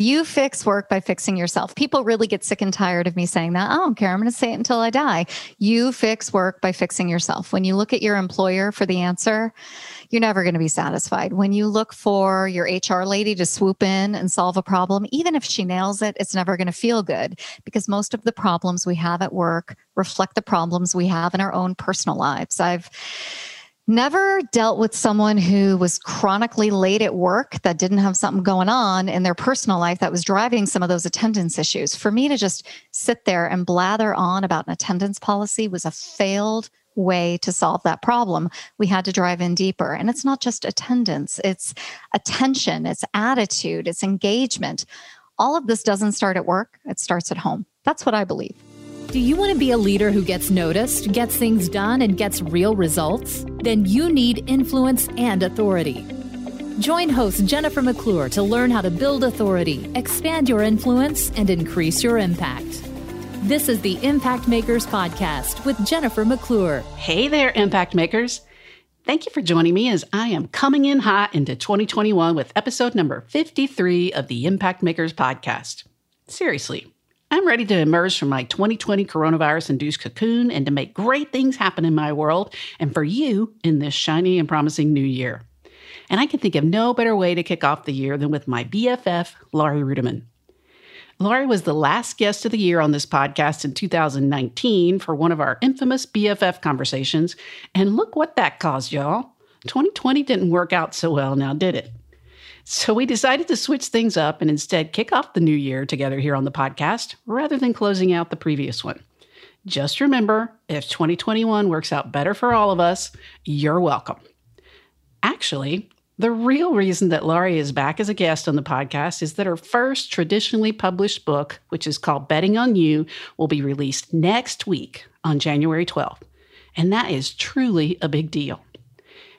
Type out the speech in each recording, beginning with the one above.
You fix work by fixing yourself. People really get sick and tired of me saying that. I don't care. I'm going to say it until I die. You fix work by fixing yourself. When you look at your employer for the answer, you're never going to be satisfied. When you look for your HR lady to swoop in and solve a problem, even if she nails it, it's never going to feel good because most of the problems we have at work reflect the problems we have in our own personal lives. I've never dealt with someone who was chronically late at work that didn't have something going on in their personal life that was driving some of those attendance issues. For me to just sit there and blather on about an attendance policy was a failed way to solve that problem. We had to drive in deeper. And it's not just attendance, it's attention, it's attitude, it's engagement. All of this doesn't start at work, it starts at home. That's what I believe. Do you want to be a leader who gets noticed, gets things done, and gets real results? Then you need influence and authority. Join host Jennifer McClure to learn how to build authority, expand your influence, and increase your impact. This is the Impact Makers Podcast with Jennifer McClure. Hey there, Impact Makers. Thank you for joining me as I am coming in hot into 2021 with episode number 53 of the Impact Makers Podcast. Seriously, I'm ready to emerge from my 2020 coronavirus induced cocoon and to make great things happen in my world and for you in this shiny and promising new year. And I can think of no better way to kick off the year than with my BFF, Laurie Ruettimann. Laurie was the last guest of the year on this podcast in 2019 for one of our infamous BFF conversations. And look what that caused, y'all. 2020 didn't work out so well now, did it? So we decided to switch things up and instead kick off the new year together here on the podcast rather than closing out the previous one. Just remember if 2021 works out better for all of us, you're welcome. Actually, the real reason that Laurie is back as a guest on the podcast is that her first traditionally published book, which is called Betting on You, will be released next week on January 12th. And that is truly a big deal.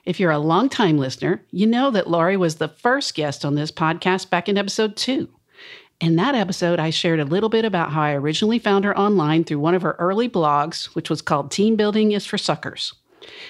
If you're a longtime listener, you know that Laurie was the first guest on this podcast back in episode two. In that episode, I shared a little bit about how I originally found her online through one of her early blogs, which was called Team Building is for Suckers.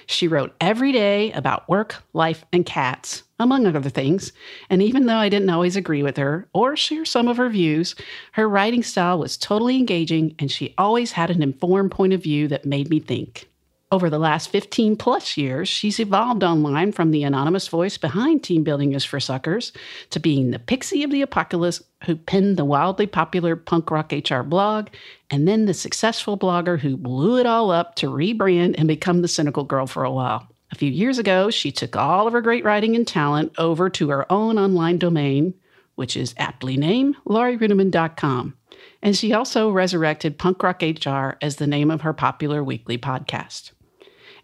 She wrote every day about work, life, and cats, among other things. And even though I didn't always agree with her or share some of her views, her writing style was totally engaging and she always had an informed point of view that made me think. Over the last 15 plus years, she's evolved online from the anonymous voice behind Team Building is for Suckers to being the pixie of the apocalypse who penned the wildly popular punk rock HR blog, and then the successful blogger who blew it all up to rebrand and become the cynical girl for a while. A few years ago, she took all of her great writing and talent over to her own online domain, which is aptly named laurieruettimann.com. And she also resurrected Punk Rock HR as the name of her popular weekly podcast.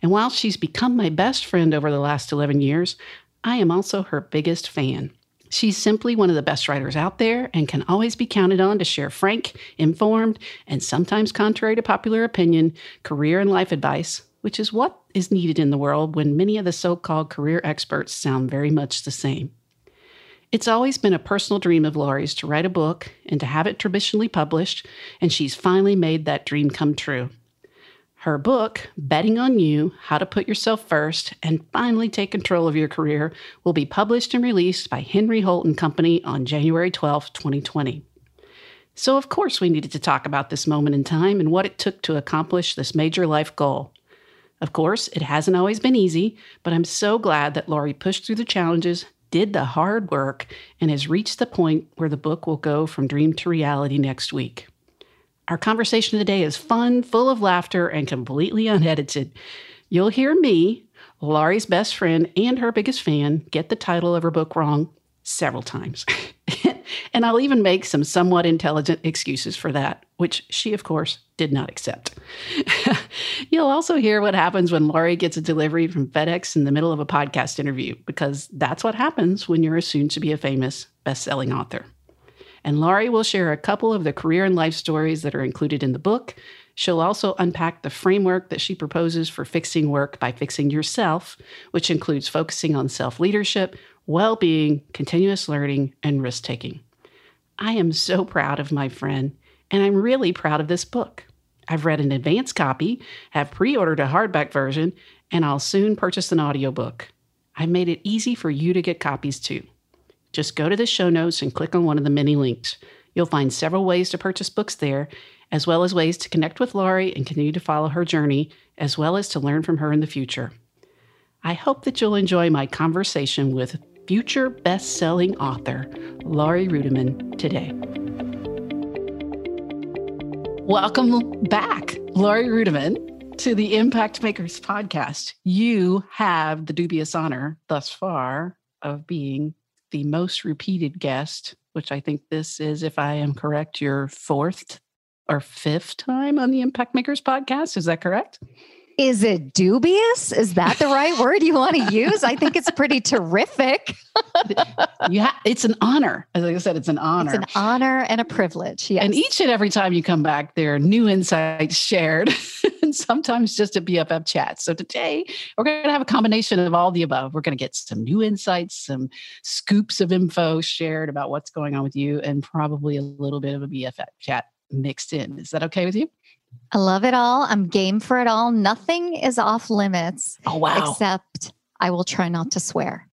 And while she's become my best friend over the last 11 years, I am also her biggest fan. She's simply one of the best writers out there and can always be counted on to share frank, informed, and sometimes contrary to popular opinion, career and life advice, which is what is needed in the world when many of the so called career experts sound very much the same. It's always been a personal dream of Laurie's to write a book and to have it traditionally published, and she's finally made that dream come true. Her book, Betting on You How to Put Yourself First and Finally Take Control of Your Career, will be published and released by Henry Holt and Company on January 12, 2020. So, of course, we needed to talk about this moment in time and what it took to accomplish this major life goal. Of course, it hasn't always been easy, but I'm so glad that Laurie pushed through the challenges, did the hard work, and has reached the point where the book will go from dream to reality next week. Our conversation today is fun, full of laughter, and completely unedited. You'll hear me, Laurie's best friend and her biggest fan, get the title of her book wrong several times. and I'll even make some somewhat intelligent excuses for that, which she, of course, did not accept. You'll also hear what happens when Laurie gets a delivery from FedEx in the middle of a podcast interview, because that's what happens when you're a soon to be a famous best selling author. And Laurie will share a couple of the career and life stories that are included in the book. She'll also unpack the framework that she proposes for fixing work by fixing yourself, which includes focusing on self leadership, well being, continuous learning, and risk taking. I am so proud of my friend, and I'm really proud of this book. I've read an advance copy, have pre ordered a hardback version, and I'll soon purchase an audiobook. I made it easy for you to get copies too. Just go to the show notes and click on one of the many links. You'll find several ways to purchase books there, as well as ways to connect with Laurie and continue to follow her journey, as well as to learn from her in the future. I hope that you'll enjoy my conversation with future best selling author Laurie Ruettimann today. Welcome back, Laurie Ruettimann, to the Impact Makers podcast. You have the dubious honor thus far of being the most repeated guest, which I think this is, if I am correct, your fourth or fifth time on the Impact Makers podcast. Is that correct? Is it dubious? Is that the right word you want to use? I think it's pretty terrific. yeah, it's an honor. As I said, it's an honor. It's an honor and a privilege. Yes. And each and every time you come back, there are new insights shared, and sometimes just a BFF chat. So today we're going to have a combination of all the above. We're going to get some new insights, some scoops of info shared about what's going on with you, and probably a little bit of a BFF chat mixed in. Is that okay with you? I love it all. I'm game for it all. Nothing is off limits. Oh, wow. Except I will try not to swear.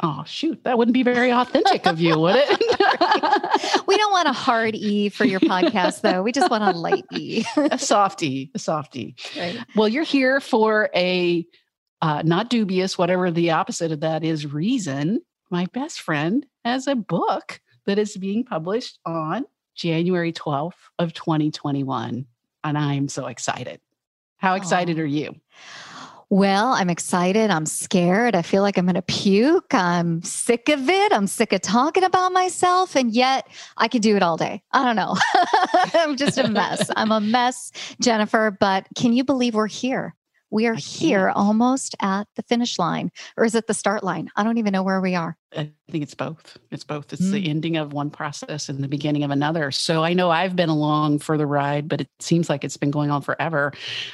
Oh, shoot. That wouldn't be very authentic of you, would it? we don't want a hard E for your podcast, though. We just want a light E. a softy, a softy. Right. Well, you're here for a uh, not dubious, whatever the opposite of that is, reason. My best friend has a book that is being published on January 12th of 2021. And I'm so excited. How excited oh. are you? Well, I'm excited. I'm scared. I feel like I'm going to puke. I'm sick of it. I'm sick of talking about myself. And yet I could do it all day. I don't know. I'm just a mess. I'm a mess, Jennifer. But can you believe we're here? We are here almost at the finish line, or is it the start line? I don't even know where we are. I think it's both. It's both. It's mm. the ending of one process and the beginning of another. So I know I've been along for the ride, but it seems like it's been going on forever.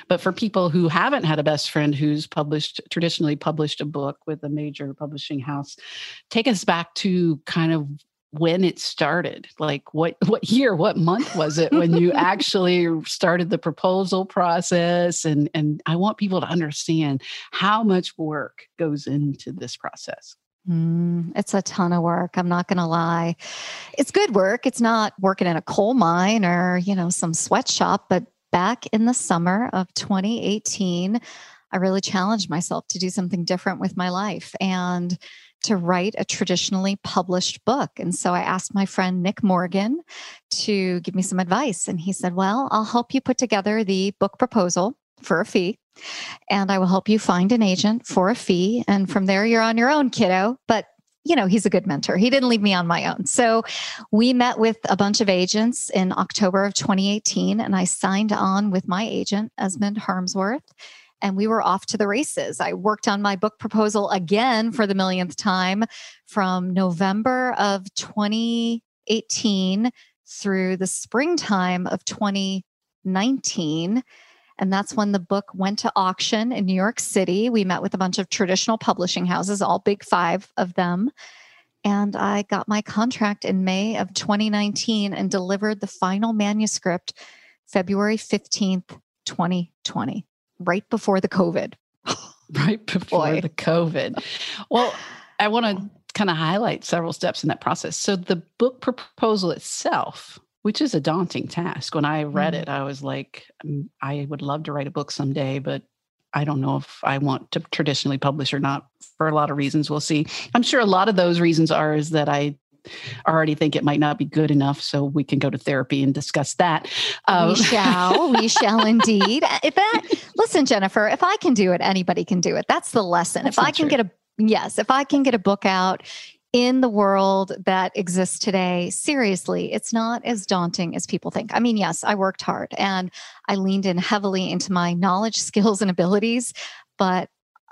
But for people who haven't had a best friend who's published, traditionally published a book with a major publishing house, take us back to kind of when it started like what what year what month was it when you actually started the proposal process and and i want people to understand how much work goes into this process Mm, it's a ton of work. I'm not going to lie. It's good work. It's not working in a coal mine or, you know, some sweatshop, but back in the summer of 2018, I really challenged myself to do something different with my life. And to write a traditionally published book. And so I asked my friend Nick Morgan to give me some advice. And he said, Well, I'll help you put together the book proposal for a fee. And I will help you find an agent for a fee. And from there, you're on your own, kiddo. But you know, he's a good mentor. He didn't leave me on my own. So we met with a bunch of agents in October of 2018, and I signed on with my agent, Esmond Harmsworth and we were off to the races. I worked on my book proposal again for the millionth time from November of 2018 through the springtime of 2019. And that's when the book went to auction in New York City. We met with a bunch of traditional publishing houses, all big five of them. And I got my contract in May of 2019 and delivered the final manuscript February 15th, 2020 right before the COVID. right before Boy. the COVID. Well, I want to kind of highlight several steps in that process. So the book proposal itself, which is a daunting task. When I read mm. it, I was like, mm, I would love to write a book someday, but I don't know if I want to traditionally publish or not for a lot of reasons. We'll see. I'm sure a lot of those reasons are is that I already think it might not be good enough. So we can go to therapy and discuss that. Um, we shall. we shall indeed. If that, listen, Jennifer, if I can do it, anybody can do it. That's the lesson. That's if I can true. get a, yes, if I can get a book out, in the world that exists today, seriously, it's not as daunting as people think. I mean, yes, I worked hard and I leaned in heavily into my knowledge, skills, and abilities, but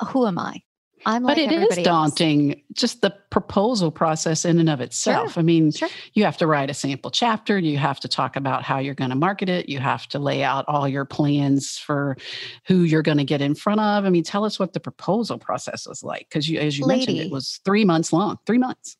who am I? I'm but like it is daunting, else. just the proposal process in and of itself. Sure. I mean, sure. you have to write a sample chapter, you have to talk about how you're going to market it, you have to lay out all your plans for who you're going to get in front of. I mean, tell us what the proposal process was like because you, as you Lady. mentioned, it was three months long, three months.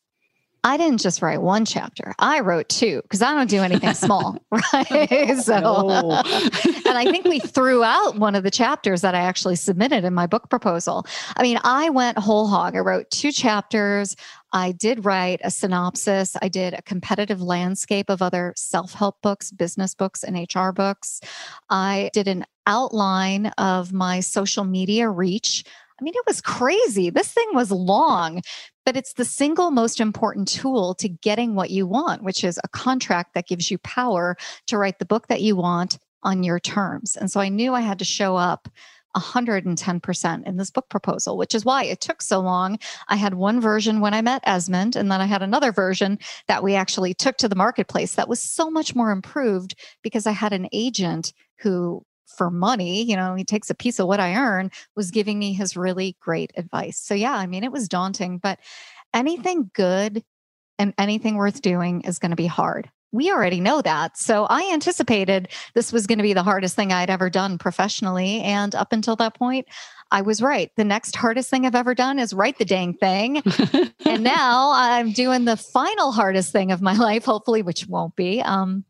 I didn't just write one chapter. I wrote two because I don't do anything small, right? so, no. and I think we threw out one of the chapters that I actually submitted in my book proposal. I mean, I went whole hog. I wrote two chapters. I did write a synopsis. I did a competitive landscape of other self help books, business books, and HR books. I did an outline of my social media reach. I mean, it was crazy. This thing was long, but it's the single most important tool to getting what you want, which is a contract that gives you power to write the book that you want on your terms. And so I knew I had to show up 110% in this book proposal, which is why it took so long. I had one version when I met Esmond, and then I had another version that we actually took to the marketplace that was so much more improved because I had an agent who for money, you know, he takes a piece of what I earn, was giving me his really great advice. So, yeah, I mean, it was daunting, but anything good and anything worth doing is going to be hard. We already know that. So, I anticipated this was going to be the hardest thing I'd ever done professionally. And up until that point, I was right. The next hardest thing I've ever done is write the dang thing. and now I'm doing the final hardest thing of my life, hopefully, which won't be. Um,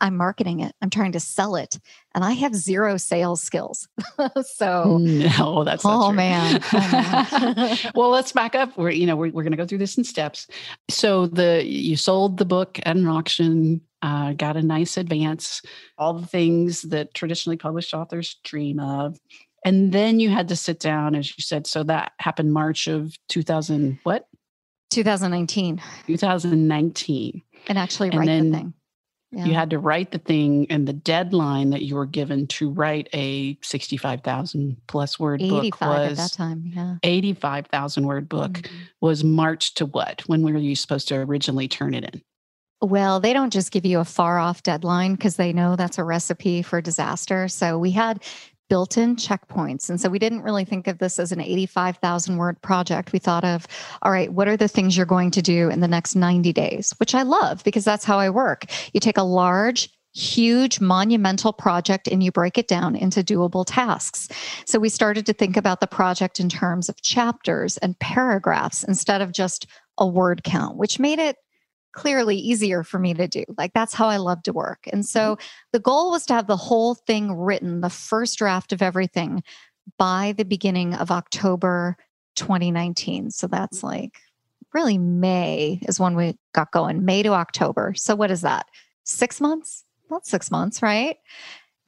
I'm marketing it. I'm trying to sell it. And I have zero sales skills. so no, that's oh man. oh man. well, let's back up. We're, you know, we're, we're going to go through this in steps. So the, you sold the book at an auction, uh, got a nice advance, all the things that traditionally published authors dream of. And then you had to sit down, as you said. So that happened March of 2000, what? 2019. 2019. And actually write and then, the thing. Yeah. You had to write the thing, and the deadline that you were given to write a 65,000 plus word book was at that time. Yeah. 85,000 word book mm-hmm. was March to what? When were you supposed to originally turn it in? Well, they don't just give you a far off deadline because they know that's a recipe for disaster. So we had built in checkpoints. And so we didn't really think of this as an 85,000 word project. We thought of, all right, what are the things you're going to do in the next 90 days, which I love because that's how I work. You take a large, huge monumental project and you break it down into doable tasks. So we started to think about the project in terms of chapters and paragraphs instead of just a word count, which made it clearly easier for me to do. Like that's how I love to work. And so mm-hmm. the goal was to have the whole thing written, the first draft of everything by the beginning of October 2019. So that's like really May is when we got going, May to October. So what is that? Six months? Not six months, right?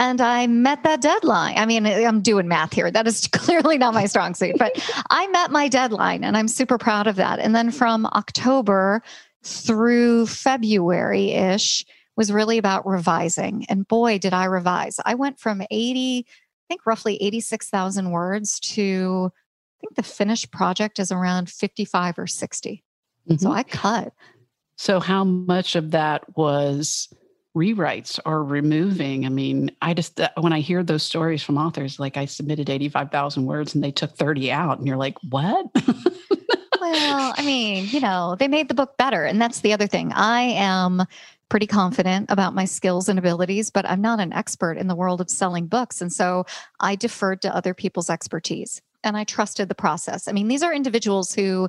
And I met that deadline. I mean, I'm doing math here. That is clearly not my strong suit, but I met my deadline and I'm super proud of that. And then from October through February ish was really about revising. And boy, did I revise. I went from 80, I think roughly 86,000 words to, I think the finished project is around 55 or 60. Mm-hmm. So I cut. So, how much of that was rewrites or removing? I mean, I just, uh, when I hear those stories from authors, like I submitted 85,000 words and they took 30 out, and you're like, what? well, I mean, you know, they made the book better. And that's the other thing. I am pretty confident about my skills and abilities, but I'm not an expert in the world of selling books. And so I deferred to other people's expertise and I trusted the process. I mean, these are individuals who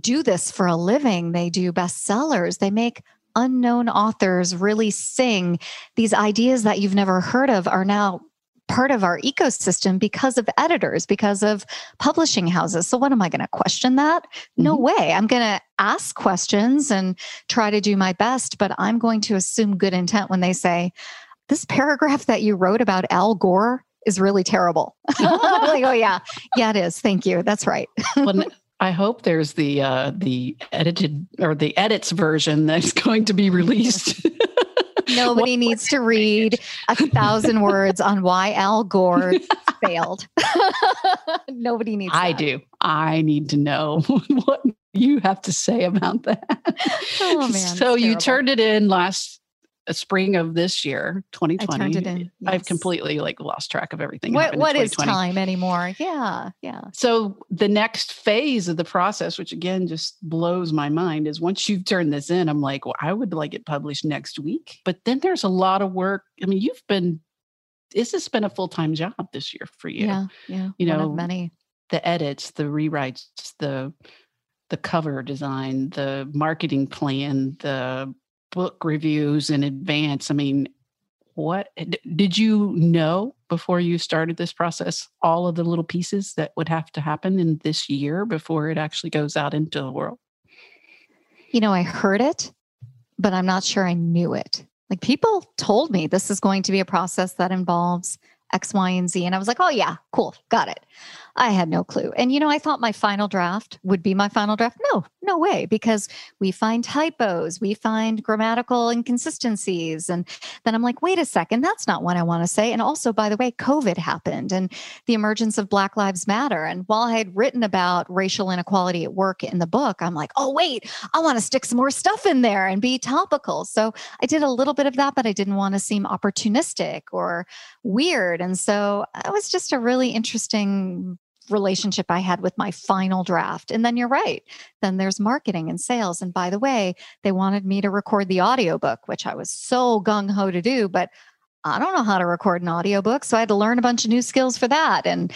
do this for a living. They do bestsellers, they make unknown authors really sing. These ideas that you've never heard of are now part of our ecosystem because of editors, because of publishing houses. So, what am I going to question that? No mm-hmm. way. I'm going to ask questions and try to do my best, but I'm going to assume good intent when they say, This paragraph that you wrote about Al Gore is really terrible. like, oh, yeah. Yeah, it is. Thank you. That's right. well, I hope there's the uh, the edited or the edits version that's going to be released. Nobody needs to read a thousand words on why Al Gore failed. Nobody needs. I do. I need to know what you have to say about that. Oh man! So you turned it in last spring of this year, 2020. I turned it in. Yes. I've completely like lost track of everything. What, what is time anymore? Yeah. Yeah. So the next phase of the process, which again just blows my mind, is once you've turned this in, I'm like, well, I would like it published next week. But then there's a lot of work. I mean, you've been, this has been a full time job this year for you. Yeah. Yeah. You know, many. The edits, the rewrites, the, the cover design, the marketing plan, the book reviews in advance. I mean, what eh, did you know before you started this process all of the little pieces that would have to happen in this year before it actually goes out into the world? You know, I heard it, but I'm not sure I knew it. Like people told me this is going to be a process that involves X, Y, and Z. And I was like, oh, yeah, cool, got it. I had no clue. And, you know, I thought my final draft would be my final draft. No, no way, because we find typos, we find grammatical inconsistencies. And then I'm like, wait a second, that's not what I want to say. And also, by the way, COVID happened and the emergence of Black Lives Matter. And while I had written about racial inequality at work in the book, I'm like, oh, wait, I want to stick some more stuff in there and be topical. So I did a little bit of that, but I didn't want to seem opportunistic or weird. And so uh, it was just a really interesting relationship I had with my final draft. And then you're right. Then there's marketing and sales. And by the way, they wanted me to record the audiobook, which I was so gung ho to do, but I don't know how to record an audiobook. So I had to learn a bunch of new skills for that. And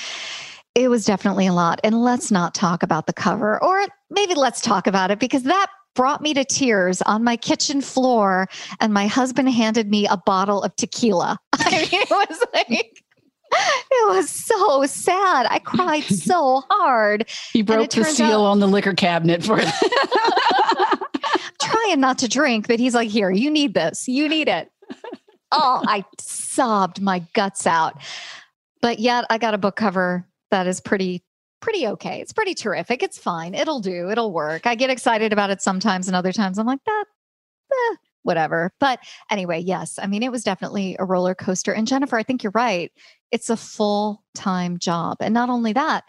it was definitely a lot. And let's not talk about the cover, or maybe let's talk about it because that brought me to tears on my kitchen floor. And my husband handed me a bottle of tequila. I mean, it was like, it was so sad. I cried so hard. He broke the seal out, on the liquor cabinet for trying not to drink, but he's like, here, you need this. You need it. Oh, I sobbed my guts out. But yet I got a book cover that is pretty pretty okay. It's pretty terrific. It's fine. It'll do. It'll work. I get excited about it sometimes and other times I'm like, that whatever. But anyway, yes, I mean, it was definitely a roller coaster. And Jennifer, I think you're right. It's a full time job. And not only that,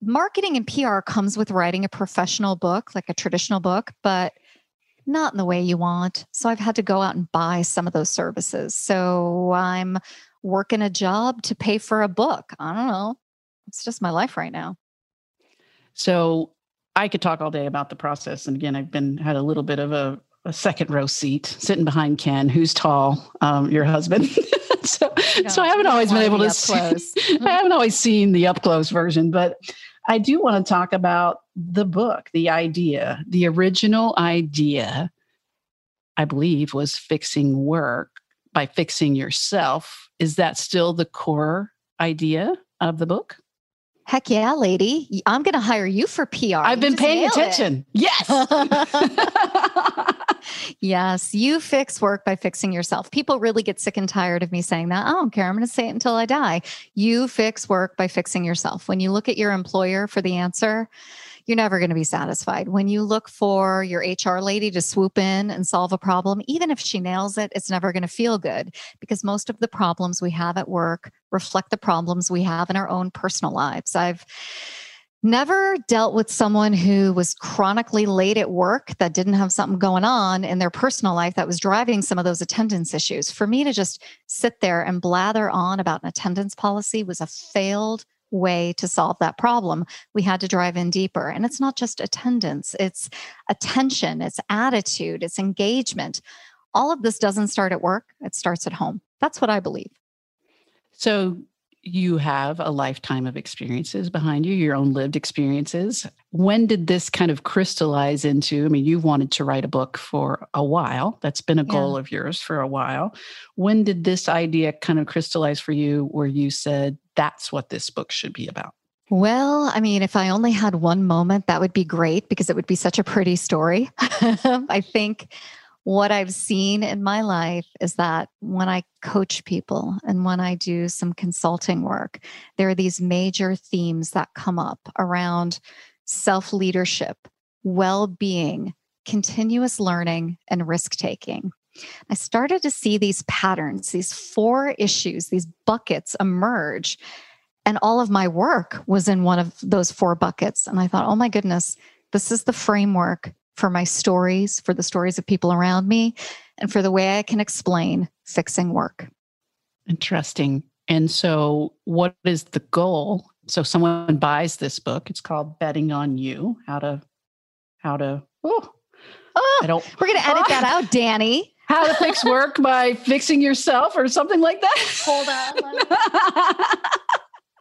marketing and PR comes with writing a professional book, like a traditional book, but not in the way you want. So I've had to go out and buy some of those services. So I'm working a job to pay for a book. I don't know. It's just my life right now. So I could talk all day about the process. And again, I've been had a little bit of a a second row seat, sitting behind Ken, who's tall, um, your husband. so, no, so I haven't always been able to. See, I haven't always seen the up close version, but I do want to talk about the book, the idea, the original idea. I believe was fixing work by fixing yourself. Is that still the core idea of the book? Heck yeah, lady. I'm going to hire you for PR. I've you been paying attention. It. Yes. yes. You fix work by fixing yourself. People really get sick and tired of me saying that. I don't care. I'm going to say it until I die. You fix work by fixing yourself. When you look at your employer for the answer, you're never going to be satisfied. When you look for your HR lady to swoop in and solve a problem, even if she nails it, it's never going to feel good because most of the problems we have at work reflect the problems we have in our own personal lives. I've never dealt with someone who was chronically late at work that didn't have something going on in their personal life that was driving some of those attendance issues. For me to just sit there and blather on about an attendance policy was a failed way to solve that problem. We had to drive in deeper. And it's not just attendance, it's attention, it's attitude, it's engagement. All of this doesn't start at work, it starts at home. That's what I believe. So, you have a lifetime of experiences behind you, your own lived experiences. When did this kind of crystallize into? I mean, you've wanted to write a book for a while. That's been a goal yeah. of yours for a while. When did this idea kind of crystallize for you where you said, that's what this book should be about? Well, I mean, if I only had one moment, that would be great because it would be such a pretty story. I think what I've seen in my life is that when I coach people and when I do some consulting work, there are these major themes that come up around self leadership, well being, continuous learning, and risk taking. I started to see these patterns, these four issues, these buckets emerge. And all of my work was in one of those four buckets. And I thought, oh my goodness, this is the framework for my stories, for the stories of people around me, and for the way I can explain fixing work. Interesting. And so, what is the goal? So, someone buys this book. It's called "Betting on You." How to, how to. Oh, oh I don't. We're going to edit oh, that out, Danny. How to fix work by fixing yourself, or something like that. Hold on.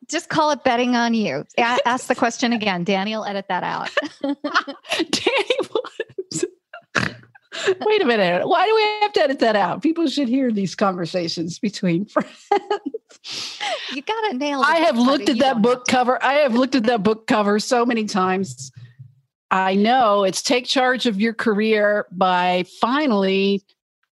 just call it betting on you. Ask the question again. Danny will edit that out. Danny Wait a minute. Why do we have to edit that out? People should hear these conversations between friends. You got to nail it. I have looked at that book cover. I have looked at that book cover so many times. I know it's take charge of your career by finally,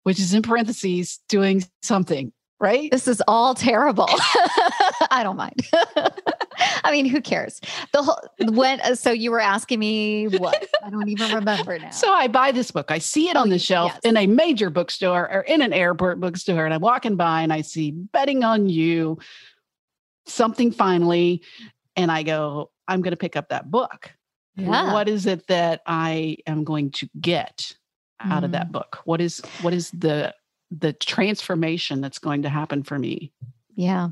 which is in parentheses, doing something, right? This is all terrible. I don't mind. I mean, who cares? The whole when uh, so you were asking me what? I don't even remember now. So I buy this book. I see it Oh, on the yes. shelf in a major bookstore or in an airport bookstore, and I'm walking by and I see betting on you, something finally, and I go, I'm going to pick up that book. Yeah. What is it that I am going to get out of Mm. that book? What is what is the the transformation that's going to happen for me? Yeah.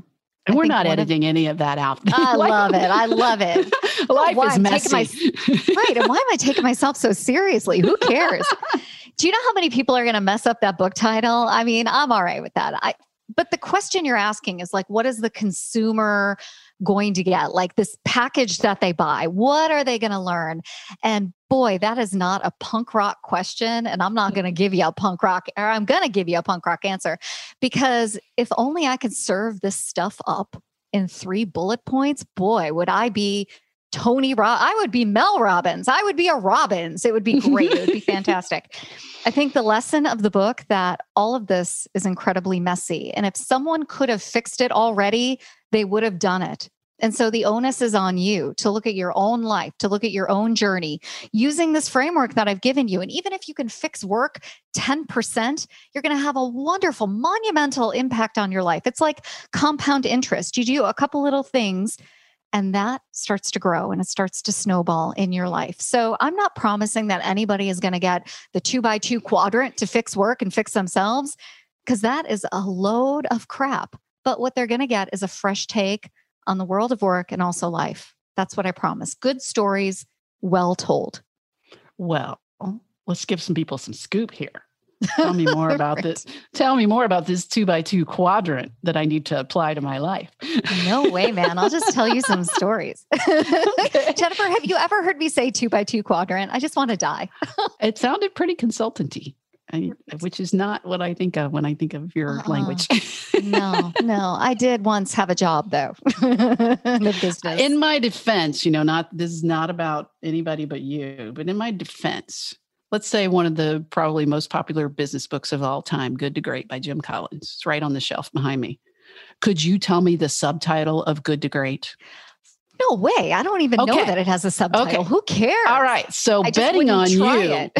And I we're not of- editing any of that out. I Life- love it. I love it. Life Why? is I'm taking my- messy. Right. And why am I taking myself so seriously? Who cares? Do you know how many people are going to mess up that book title? I mean, I'm all right with that. I but the question you're asking is like, what is the consumer going to get? Like this package that they buy, what are they going to learn? And boy, that is not a punk rock question. And I'm not mm. going to give you a punk rock, or I'm going to give you a punk rock answer because if only I could serve this stuff up in three bullet points, boy, would I be Tony Rob I would be Mel Robbins. I would be a Robbins. It would be great. it would be fantastic. I think the lesson of the book that all of this is incredibly messy. And if someone could have fixed it already, they would have done it. And so the onus is on you to look at your own life, to look at your own journey using this framework that I've given you. And even if you can fix work 10%, you're going to have a wonderful, monumental impact on your life. It's like compound interest. You do a couple little things and that starts to grow and it starts to snowball in your life. So I'm not promising that anybody is going to get the two by two quadrant to fix work and fix themselves, because that is a load of crap. But what they're going to get is a fresh take on the world of work and also life. That's what I promise. Good stories, well told. Well, let's give some people some scoop here. Tell me more about Right. this. Tell me more about this two by two quadrant that I need to apply to my life. No way, man. I'll just tell you some stories. Jennifer, have you ever heard me say two by two quadrant? I just want to die. It sounded pretty consultanty, I, which is not what I think of when I think of your Uh-uh. language. no, no. I did once have a job though in the business. in my defense, you know, not this is not about anybody but you, but in my defense, let's say one of the probably most popular business books of all time, Good to Great by Jim Collins. It's right on the shelf behind me. Could you tell me the subtitle of Good to Great? No way. I don't even know that it has a subtitle. Okay. Who cares? All right. So I betting on you,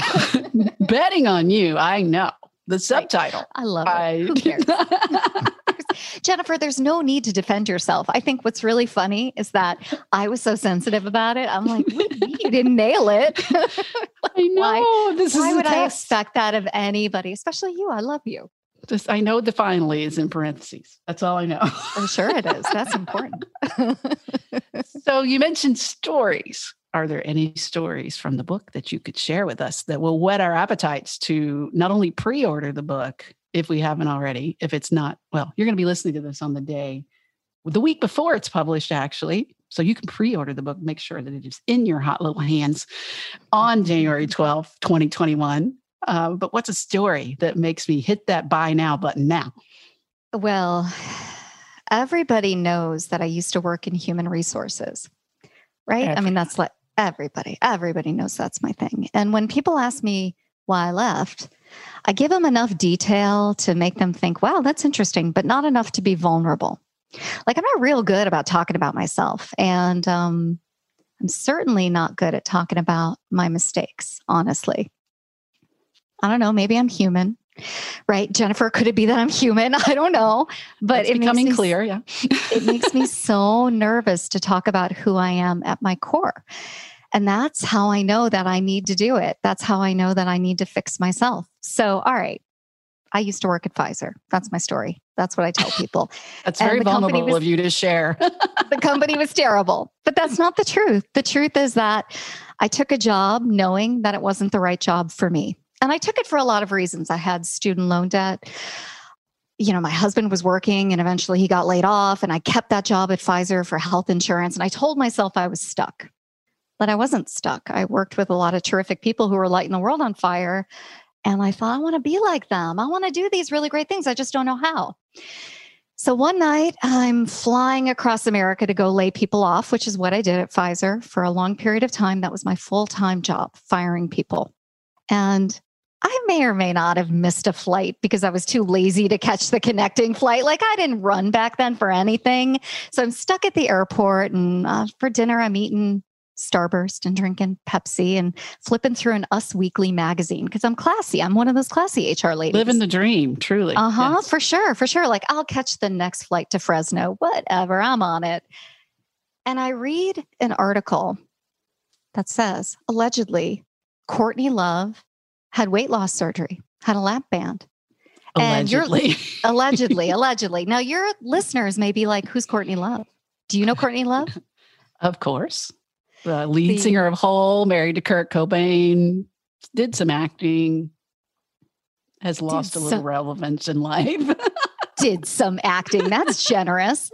betting on you, I know the subtitle. I love it. I, Who cares? Jennifer, there's no need to defend yourself. I think what's really funny is that I was so sensitive about it. I'm like, you you didn't nail it. I know Why- this Why is would I expect that of anybody, especially you? I love you. Just, I know the finally is in parentheses. That's all I know. I'm sure it is. That's important. So you mentioned stories. Are there any stories from the book that you could share with us that will whet our appetites to not only pre-order the book if we haven't already, if it's not, well, you're going to be listening to this on the day, the week before it's published, actually. So you can pre-order the book, make sure that it is in your hot little hands on January 12th, 2021. Uh, but what's a story that makes me hit that buy now button now? Well, everybody knows that I used to work in human resources, right? I mean, that's like everybody, everybody knows that's my thing. And when people ask me why I left, I give them enough detail to make them think, wow, that's interesting, but not enough to be vulnerable. Like, I'm not real good about talking about myself. And um, I'm certainly not good at talking about my mistakes, honestly. I don't know. Maybe I'm human, right? Jennifer, could it be that I'm human? I don't know. But it's it becoming makes me, clear. Yeah. it makes me so nervous to talk about who I am at my core. And that's how I know that I need to do it. That's how I know that I need to fix myself. So, all right. I used to work at Pfizer. That's my story. That's what I tell people. That's And very vulnerable was- of you to share. the company was terrible. But that's not the truth. The truth is that I took a job knowing that it wasn't the right job for me. And I took it for a lot of reasons. I had student loan debt. You know, my husband was working and eventually he got laid off. And I kept that job at Pfizer for health insurance. And I told myself I was stuck, but I wasn't stuck. I worked with a lot of terrific people who were lighting the world on fire. And I thought, I want to be like them. I want to do these really great things. I just don't know how. So one night I'm flying across America to go lay people off, which is what I did at Pfizer for a long period of time. That was my full time job, firing people. And I may or may not have missed a flight because I was too lazy to catch the connecting flight. Like I didn't run back then for anything. So I'm stuck at the airport and uh, for dinner, I'm eating Starburst and drinking Pepsi and flipping through an Us Weekly magazine because I'm classy. I'm one of those classy HR ladies. Living the dream, truly. Uh huh. Yes. For sure. For sure. Like I'll catch the next flight to Fresno, whatever. I'm on it. And I read an article that says allegedly Courtney Love had weight loss surgery, had a lap band. Allegedly. And you're allegedly, allegedly. Now your listeners may be like, who's Courtney Love? Do you know Courtney Love? Of course the lead the, singer of Hole, married to Kurt Cobain, did some acting, has lost a little relevance in life. did some acting. That's generous.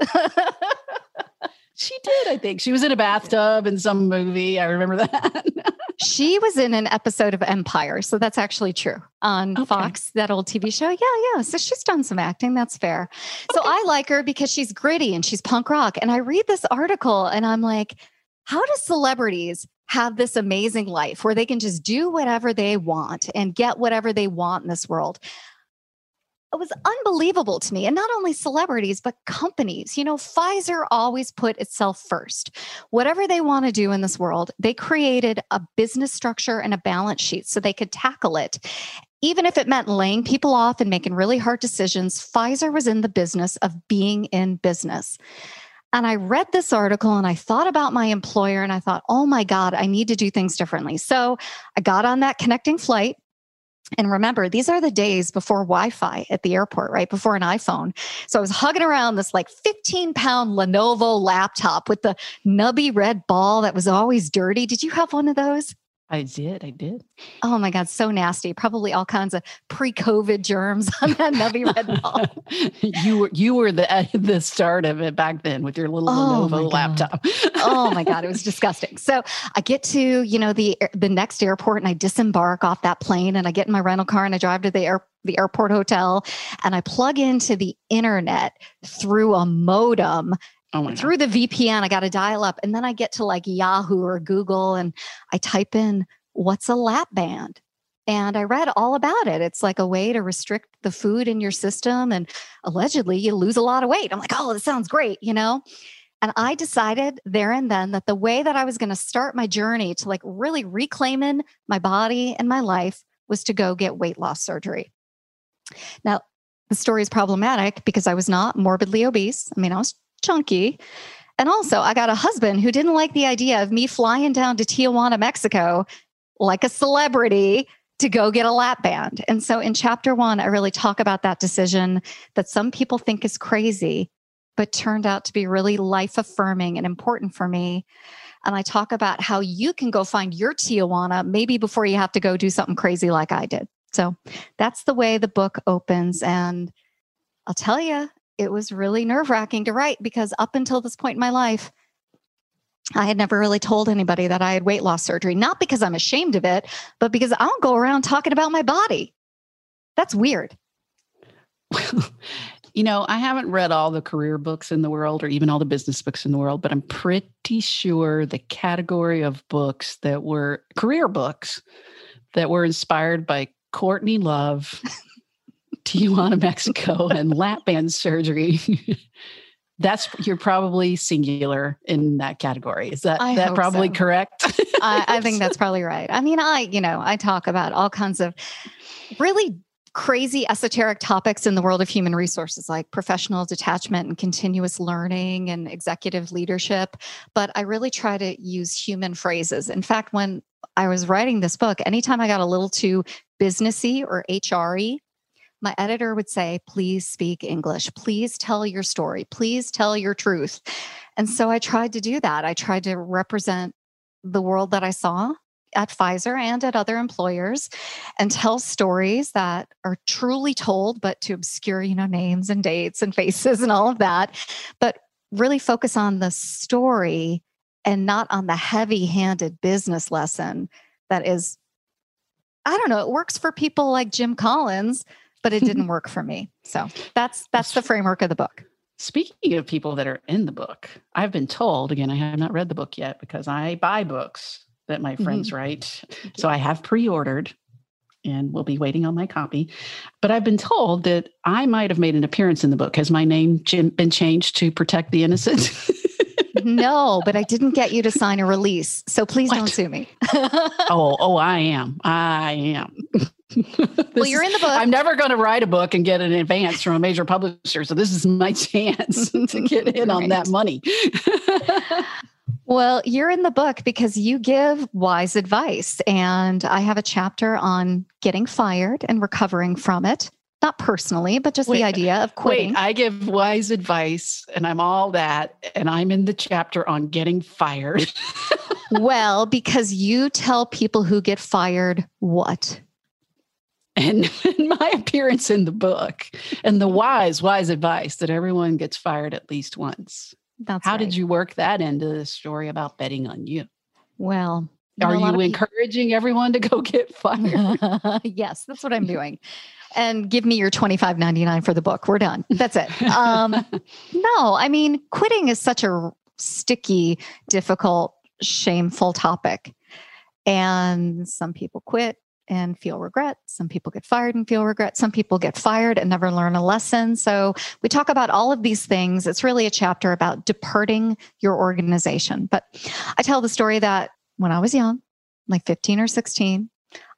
She did, I think. She was in a bathtub in some movie. I remember that. she was in an episode of Empire. So that's actually true on okay. Fox, that old TV show. Yeah, yeah. So she's done some acting. That's fair. Okay. So I like her because she's gritty and she's punk rock. And I read this article and I'm like, how do celebrities have this amazing life where they can just do whatever they want and get whatever they want in this world? It was unbelievable to me. And not only celebrities, but companies. You know, Pfizer always put itself first. Whatever they want to do in this world, they created a business structure and a balance sheet so they could tackle it. Even if it meant laying people off and making really hard decisions, Pfizer was in the business of being in business. And I read this article and I thought about my employer and I thought, oh my God, I need to do things differently. So I got on that connecting flight. And remember, these are the days before Wi Fi at the airport, right? Before an iPhone. So I was hugging around this like 15 pound Lenovo laptop with the nubby red ball that was always dirty. Did you have one of those? I did. I did. Oh my God, so nasty. Probably all kinds of pre-COVID germs on that nubby red ball. you were you were the uh, the start of it back then with your little oh Lenovo laptop. oh my God, it was disgusting. So I get to you know the the next airport and I disembark off that plane and I get in my rental car and I drive to the air the airport hotel and I plug into the internet through a modem Oh through the VPN, I got to dial up. And then I get to like Yahoo or Google and I type in what's a lap band? And I read all about it. It's like a way to restrict the food in your system. And allegedly, you lose a lot of weight. I'm like, oh, this sounds great, you know? And I decided there and then that the way that I was going to start my journey to like really reclaiming my body and my life was to go get weight loss surgery. Now, the story is problematic because I was not morbidly obese. I mean, I was chunky. And also, I got a husband who didn't like the idea of me flying down to Tijuana, Mexico, like a celebrity to go get a lap band. And so in chapter one, I really talk about that decision that some people think is crazy, but turned out to be really life affirming and important for me. And I talk about how you can go find your Tijuana maybe before you have to go do something crazy like I did. So that's the way the book opens. And I'll tell you, it was really nerve wracking to write because up until this point in my life, I had never really told anybody that I had weight loss surgery, not because I'm ashamed of it, but because I don't go around talking about my body. That's weird. you know, I haven't read all the career books in the world or even all the business books in the world, but I'm pretty sure the category of books that were career books that were inspired by Courtney Love Tijuana, Mexico, and lap band surgery. That's you're probably singular in that category. Is that I that probably so. correct? I, I think that's probably right. I mean, I you know I talk about all kinds of really crazy esoteric topics in the world of human resources like professional detachment and continuous learning and executive leadership but i really try to use human phrases in fact when i was writing this book anytime i got a little too businessy or hre my editor would say, please speak English. Please tell your story. Please tell your truth. And so I tried to do that. I tried to represent the world that I saw at Pfizer and at other employers and tell stories that are truly told, but to obscure, you know, names and dates and faces and all of that, but really focus on the story and not on the heavy handed business lesson that is, I don't know, it works for people like Jim Collins but it didn't work for me. So that's that's the framework of the book. Speaking of people that are in the book, I've been told, again, I have not read the book yet because I buy books that my friends mm-hmm. write. So I have pre ordered and will be waiting on my copy. But I've been told that I might have made an appearance in the book. Has my name been changed to protect the innocent? no, but I didn't get you to sign a release. So please what? don't sue me. oh, oh, I am. I am. well, you're in the book. I'm never going to write a book and get an advance from a major publisher. So this is my chance to get in right. on that money. well, you're in the book because you give wise advice. And I have a chapter on getting fired and recovering from it not personally, but just wait, the idea of quitting. Wait, I give wise advice and I'm all that. And I'm in the chapter on getting fired. well, because you tell people who get fired what? And, and my appearance in the book and the wise, wise advice that everyone gets fired at least once. That's How right. did you work that into the story about betting on you? Well, are you encouraging people... everyone to go get fired? yes, that's what I'm doing and give me your twenty five ninety nine for the book. We're done. That's it. Um, no, I mean, quitting is such a sticky, difficult, shameful topic. And some people quit and feel regret. Some people get fired and feel regret. Some people get fired and never learn a lesson. So we talk about all of these things. It's really a chapter about departing your organization. But I tell the story that when I was young, like 15 or 16,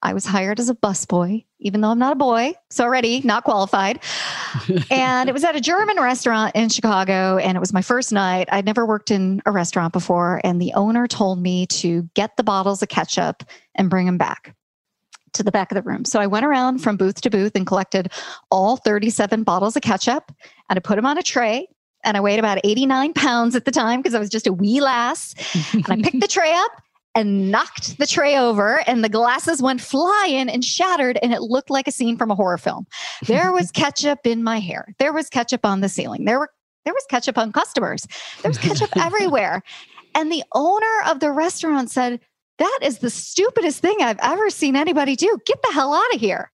I was hired as a busboy, even though I'm not a boy. So already not qualified. and it was at a German restaurant in Chicago. And it was my first night. I'd never worked in a restaurant before. And the owner told me to get the bottles of ketchup and bring them back to the back of the room. So I went around from booth to booth and collected all 37 bottles of ketchup and I put them on a tray. And I weighed about 89 pounds at the time because I was just a wee lass. and I picked the tray up and knocked the tray over and the glasses went flying and shattered and it looked like a scene from a horror film. There was ketchup in my hair. There was ketchup on the ceiling. There were there was ketchup on customers. There was ketchup everywhere. And the owner of the restaurant said, "That is the stupidest thing I've ever seen anybody do. Get the hell out of here."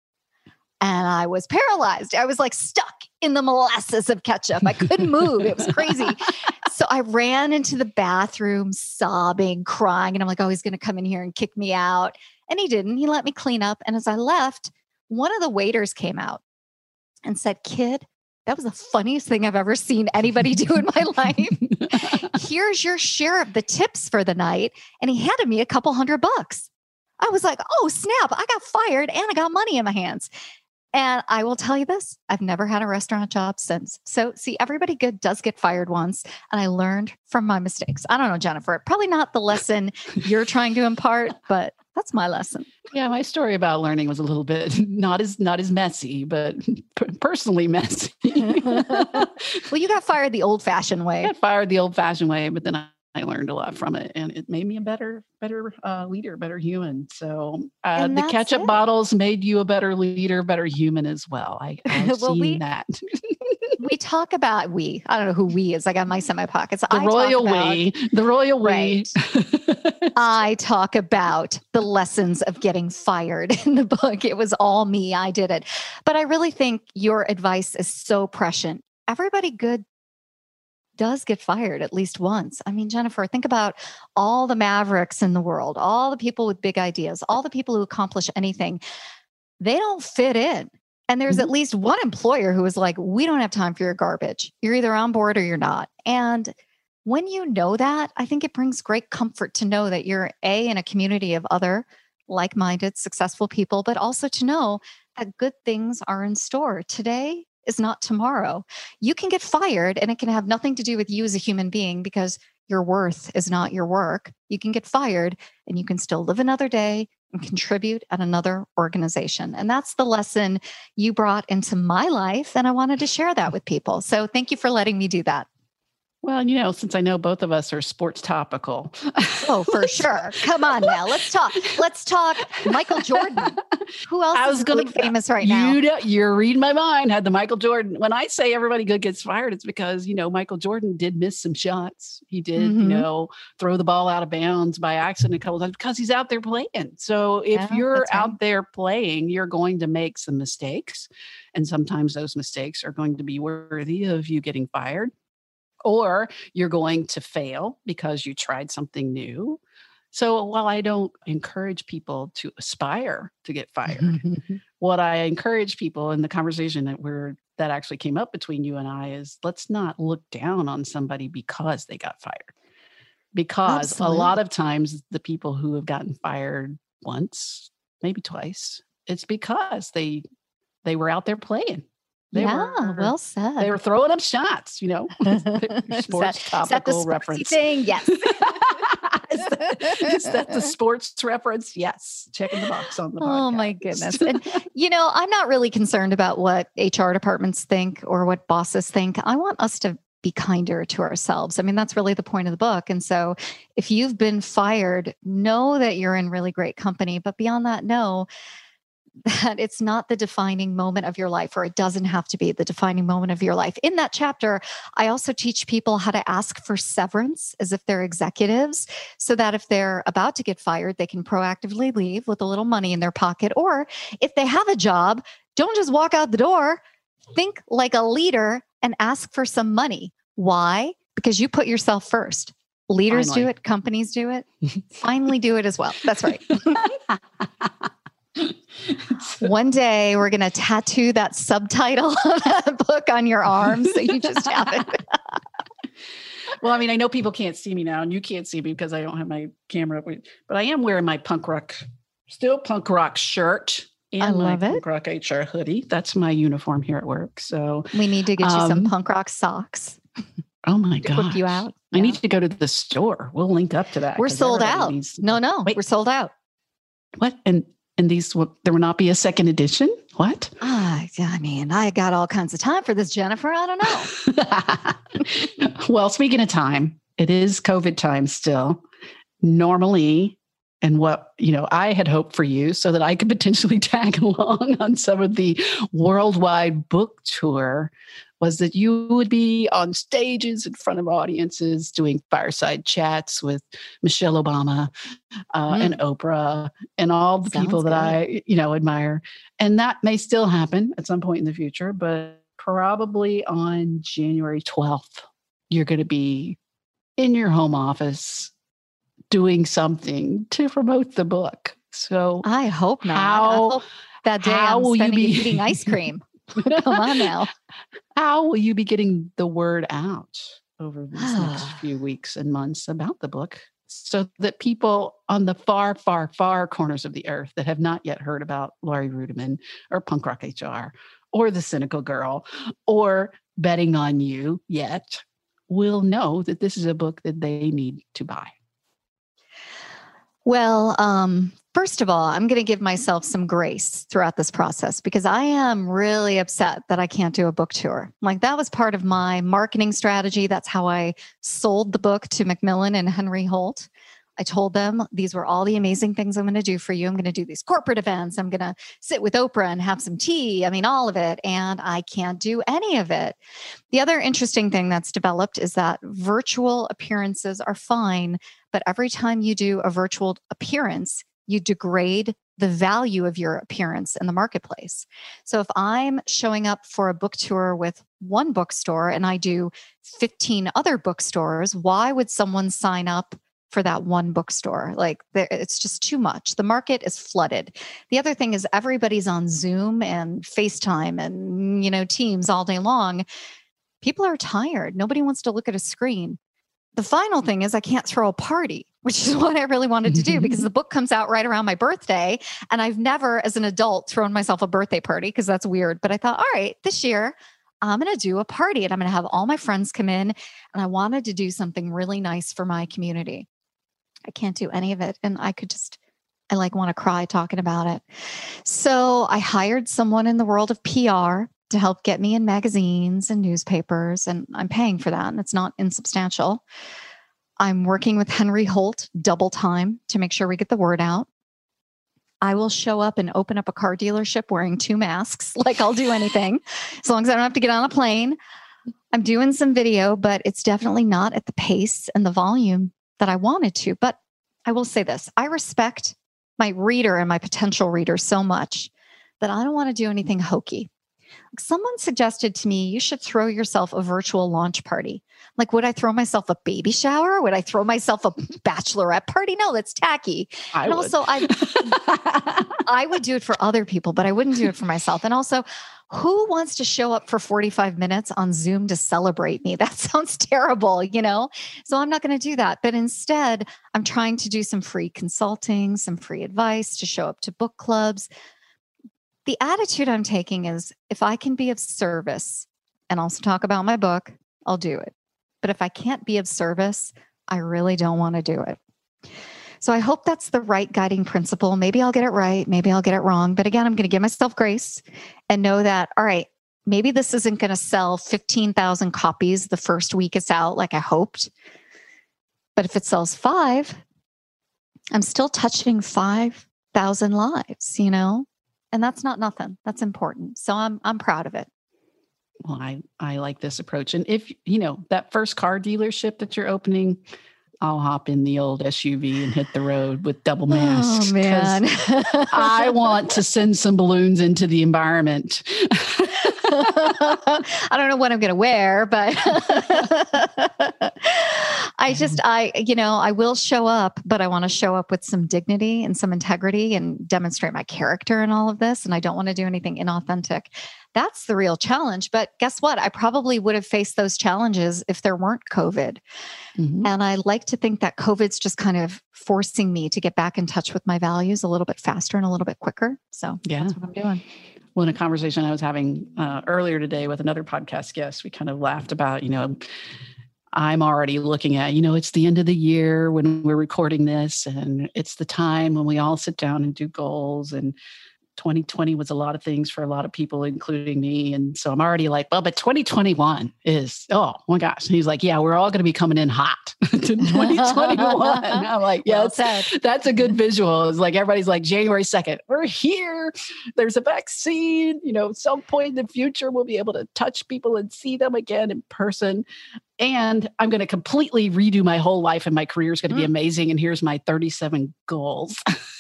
And I was paralyzed. I was like stuck in the molasses of ketchup. I couldn't move. It was crazy. so I ran into the bathroom sobbing, crying. And I'm like, oh, he's going to come in here and kick me out. And he didn't. He let me clean up. And as I left, one of the waiters came out and said, Kid, that was the funniest thing I've ever seen anybody do in my life. Here's your share of the tips for the night. And he handed me a couple hundred bucks. I was like, oh, snap, I got fired and I got money in my hands. And I will tell you this I've never had a restaurant job since. So, see, everybody good does get fired once. And I learned from my mistakes. I don't know, Jennifer, probably not the lesson you're trying to impart, but that's my lesson. Yeah, my story about learning was a little bit not as not as messy, but personally messy. well, you got fired the old-fashioned way. I got fired the old-fashioned way, but then I I learned a lot from it, and it made me a better, better uh, leader, better human. So uh, the ketchup it. bottles made you a better leader, better human as well. I, I've well, seen we, that. we talk about we. I don't know who we is. I got mice in my semi pockets. The I royal about, we. The royal right. we. I talk about the lessons of getting fired in the book. It was all me. I did it, but I really think your advice is so prescient. Everybody good does get fired at least once. I mean, Jennifer, think about all the mavericks in the world, all the people with big ideas, all the people who accomplish anything. They don't fit in. And there's mm-hmm. at least one employer who is like, we don't have time for your garbage. You're either on board or you're not. And when you know that, I think it brings great comfort to know that you're A, in a community of other like minded, successful people, but also to know that good things are in store today is not tomorrow. You can get fired and it can have nothing to do with you as a human being because your worth is not your work. You can get fired and you can still live another day and contribute at another organization. And that's the lesson you brought into my life. And I wanted to share that with people. So thank you for letting me do that. Well, you know, since I know both of us are sports topical. oh, for sure. Come on now. Let's talk. Let's talk Michael Jordan. Who else I was going to be famous right now? You know, you're reading my mind. Had the Michael Jordan. When I say everybody good gets fired, it's because, you know, Michael Jordan did miss some shots. He did, mm-hmm. you know, throw the ball out of bounds by accident a couple times because he's out there playing. So if yeah, you're out right. there playing, you're going to make some mistakes. And sometimes those mistakes are going to be worthy of you getting fired or you're going to fail because you tried something new. So while I don't encourage people to aspire to get fired, what I encourage people in the conversation that we're that actually came up between you and I is let's not look down on somebody because they got fired. Because Absolutely. a lot of times the people who have gotten fired once, maybe twice, it's because they they were out there playing they yeah, were, well said. They were throwing up shots, you know. sports is that, topical is that reference. Thing? Yes. is, that, is, that the sports reference? Yes. Checking the box on the. Oh my goodness! And you know, I'm not really concerned about what HR departments think or what bosses think. I want us to be kinder to ourselves. I mean, that's really the point of the book. And so, if you've been fired, know that you're in really great company. But beyond that, know that it's not the defining moment of your life, or it doesn't have to be the defining moment of your life. In that chapter, I also teach people how to ask for severance as if they're executives, so that if they're about to get fired, they can proactively leave with a little money in their pocket. Or if they have a job, don't just walk out the door. Think like a leader and ask for some money. Why? Because you put yourself first. Leaders Finally. do it, companies do it. Finally, do it as well. That's right. One day we're going to tattoo that subtitle of that book on your arm so you just have it. well, I mean, I know people can't see me now and you can't see me because I don't have my camera but I am wearing my punk rock, still punk rock shirt and I love my it. punk rock HR hoodie. That's my uniform here at work. So we need to get you some um, punk rock socks. Oh my god! you out. I yeah. need to go to the store. We'll link up to that. We're sold out. No, no, Wait. we're sold out. What? And and these will there will not be a second edition? What? Ah i mean i got all kinds of time for this jennifer. I don't know. Well speaking of time it is covid time still. Normally and what you know i had hoped for you so that i could potentially tag along on some of the worldwide book tour was that you would be on stages in front of audiences doing fireside chats with Michelle Obama uh, mm. and Oprah and all the Sounds people that I, you know, admire. And that may still happen at some point in the future, but probably on January 12th, you're going to be in your home office doing something to promote the book. So I hope not. How, hope that day how I'm will you be eating ice cream? Come on now. How will you be getting the word out over these next few weeks and months about the book so that people on the far, far, far corners of the earth that have not yet heard about Laurie Ruettimann or Punk Rock HR or The Cynical Girl or Betting on You yet will know that this is a book that they need to buy? Well, um, First of all, I'm going to give myself some grace throughout this process because I am really upset that I can't do a book tour. Like that was part of my marketing strategy. That's how I sold the book to Macmillan and Henry Holt. I told them these were all the amazing things I'm going to do for you. I'm going to do these corporate events. I'm going to sit with Oprah and have some tea. I mean, all of it. And I can't do any of it. The other interesting thing that's developed is that virtual appearances are fine. But every time you do a virtual appearance, you degrade the value of your appearance in the marketplace. So if I'm showing up for a book tour with one bookstore and I do 15 other bookstores, why would someone sign up for that one bookstore? Like it's just too much. The market is flooded. The other thing is everybody's on Zoom and FaceTime and mm, you know Teams all day long. People are tired. Nobody wants to look at a screen. The final thing is I can't throw a party which is what I really wanted to do because the book comes out right around my birthday. And I've never, as an adult, thrown myself a birthday party because that's weird. But I thought, all right, this year, I'm going to do a party and I'm going to have all my friends come in. And I wanted to do something really nice for my community. I can't do any of it. And I could just, I like want to cry talking about it. So I hired someone in the world of PR to help get me in magazines and newspapers, and I'm paying for that, and it's not insubstantial. I'm working with Henry Holt double time to make sure we get the word out. I will show up and open up a car dealership wearing two masks. Like I'll do anything as long as I don't have to get on a plane. I'm doing some video, but it's definitely not at the pace and the volume that I wanted to. But I will say this I respect my reader and my potential reader so much that I don't want to do anything hokey. Someone suggested to me, you should throw yourself a virtual launch party. Like, would I throw myself a baby shower? Would I throw myself a bachelorette party? No, that's tacky. I and would. also, I I would do it for other people, but I wouldn't do it for myself. And also, who wants to show up for 45 minutes on Zoom to celebrate me? That sounds terrible, you know? So I'm not going to do that. But instead, I'm trying to do some free consulting, some free advice, to show up to book clubs. The attitude I'm taking is if I can be of service and also talk about my book, I'll do it. But if I can't be of service, I really don't want to do it. So I hope that's the right guiding principle. Maybe I'll get it right. Maybe I'll get it wrong. But again, I'm going to give myself grace and know that, all right, maybe this isn't going to sell 15,000 copies the first week it's out like I hoped. But if it sells five, I'm still touching 5,000 lives, you know? And that's not nothing. That's important. So I'm I'm proud of it. well, I, I like this approach. And if, you know, that first car dealership that you're opening, I'll hop in the old SUV and hit the road with double oh, masks. Oh man. I want to send some balloons into the environment. I don't know what I'm going to wear, but I just, I, you know, I will show up, but I want to show up with some dignity and some integrity and demonstrate my character in all of this. And I don't want to do anything inauthentic. That's the real challenge. But guess what? I probably would have faced those challenges if there weren't COVID. Mhm. And I like to think that COVID's just kind of forcing me to get back in touch with my values a little bit faster and a little bit quicker. So Yeah. that's what I'm doing. Well, in a conversation I was having uh, earlier today with another podcast guest, we kind of laughed about, you know, I'm already looking at, you know, it's the end of the year when we're recording this, and it's the time when we all sit down and do goals. And 2020 was a lot of things for a lot of people, including me. And so I'm already like, well, but 2021 is, oh my gosh. And he's like, yeah, we're all going to be coming in hot to 2021. And I'm like, yeah, Well that's, that's a good visual. It's like everybody's like January 2nd, we're here. There's a vaccine. You know, some point in the future, we'll be able to touch people and see them again in person. And I'm going to completely redo my whole life, and my career is going to be Mm. amazing. And here's my 37 goals.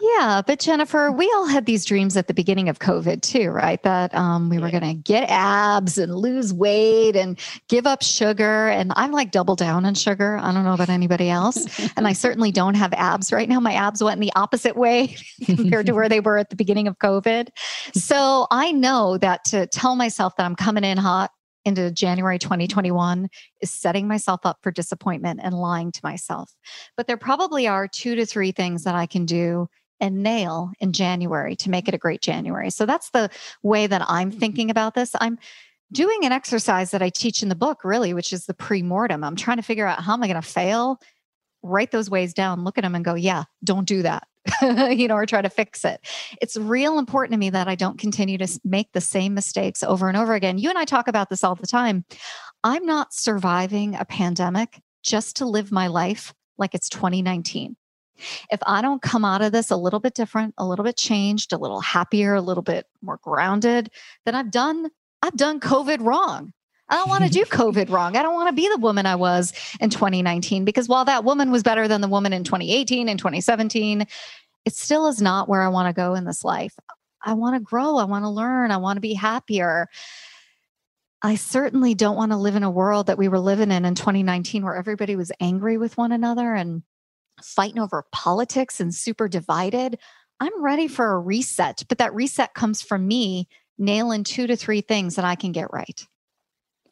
Yeah, but Jennifer, we all had these dreams at the beginning of COVID too, right? That um, we were going to get abs and lose weight and give up sugar. And I'm like double down on sugar. I don't know about anybody else. and I certainly don't have abs right now. My abs went in the opposite way compared to where they were at the beginning of COVID. So I know that to tell myself that I'm coming in hot into January 2021 is setting myself up for disappointment and lying to myself. But there probably are two to three things that I can do and nail in January to make it a great January. So that's the way that I'm mm-hmm. thinking about this. I'm doing an exercise that I teach in the book, really, which is the pre mortem. I'm trying to figure out how am I going to fail, write those ways down, look at them and go, yeah, don't do that. you know, or try to fix it. It's real important to me that I don't continue to make the same mistakes over and over again. You and I talk about this all the time. I'm not surviving a pandemic just to live my life like it's 2019 if I don't come out of this a little bit different, a little bit changed, a little happier, a little bit more grounded, then I've done I've done COVID wrong. I don't want to do COVID wrong. I don't want to be the woman I was in 2019 because while that woman was better than the woman in 2018 and 2017, it still is not where I want to go in this life. I want to grow, I want to learn, I want to be happier. I certainly don't want to live in a world that we were living in in 2019 where everybody was angry with one another and fighting over politics and super divided. I'm ready for a reset, but that reset comes from me nailing two to three things that I can get right.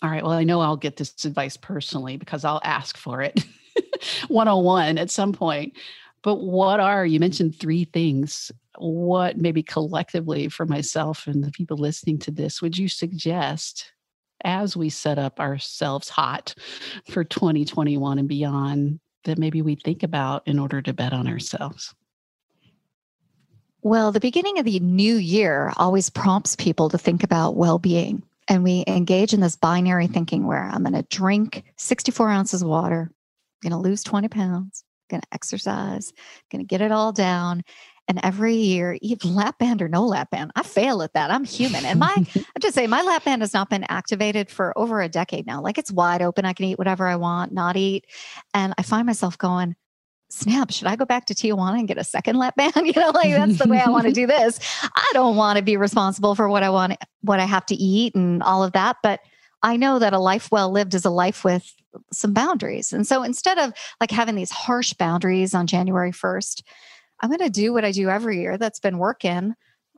All right. Well, I know I'll get this advice personally because I'll ask for it 101 at some point. But what are, you mentioned three things. What maybe collectively for myself and the people listening to this would you suggest as we set up ourselves hot for 2021 and beyond that maybe we think about in order to bet on ourselves? Well, the beginning of the new year always prompts people to think about well being. And we engage in this binary thinking where I'm going to drink 64 ounces of water, I'm going to lose 20 pounds, I'm going to exercise, I'm going to get it all down. And every year, even lap band or no lap band, I fail at that. I'm human. And my, I just say my lap band has not been activated for over a decade now. Like it's wide open. I can eat whatever I want, not eat. And I find myself going, snap, should I go back to Tijuana and get a second lap band? you know, like that's the way I want to do this. I don't want to be responsible for what I want, what I have to eat and all of that. But I know that a life well lived is a life with some boundaries. And so instead of like having these harsh boundaries on January 1st, I'm going to do what I do every year that's been working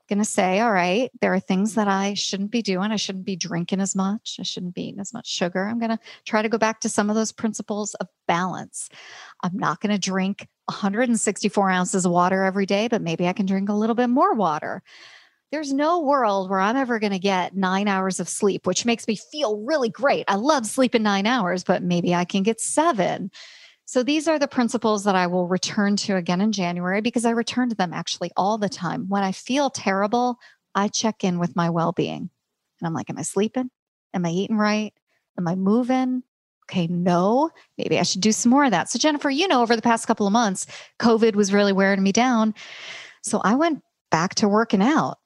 going to say, all right, there are things that I shouldn't be doing. I shouldn't be drinking as much. I shouldn't be eating as much sugar. I'm going to try to go back to some of those principles of balance. I'm not going to drink 164 ounces of water every day, but maybe I can drink a little bit more water. There's no world where I'm ever going to get nine hours of sleep, which makes me feel really great. I love sleeping nine hours, but maybe I can get seven. So these are the principles that I will return to again in January because I return to them actually all the time. When I feel terrible, I check in with my well being. And I'm like, Am I sleeping? Am I eating right? Am I moving? Okay, no, maybe I should do some more of that. So, Jennifer, you know, over the past couple of months, COVID was really wearing me down. So I went back to working out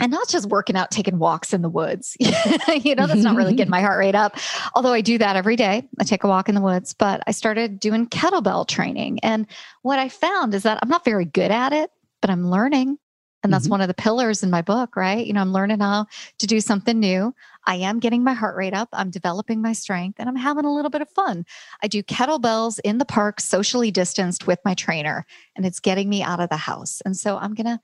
and not just working out, taking walks in the woods. you know, that's not really getting my heart rate up. Although I do that every day. I take a walk in the woods, but I started doing kettlebell training. And what I found is that I'm not very good at it, but I'm learning. And that's mm-hmm. one of the pillars in my book, right? You know, I'm learning how to do something new. I am getting my heart rate up. I'm developing my strength and I'm having a little bit of fun. I do kettlebells in the park, socially distanced with my trainer, and it's getting me out of the house. And so I'm going to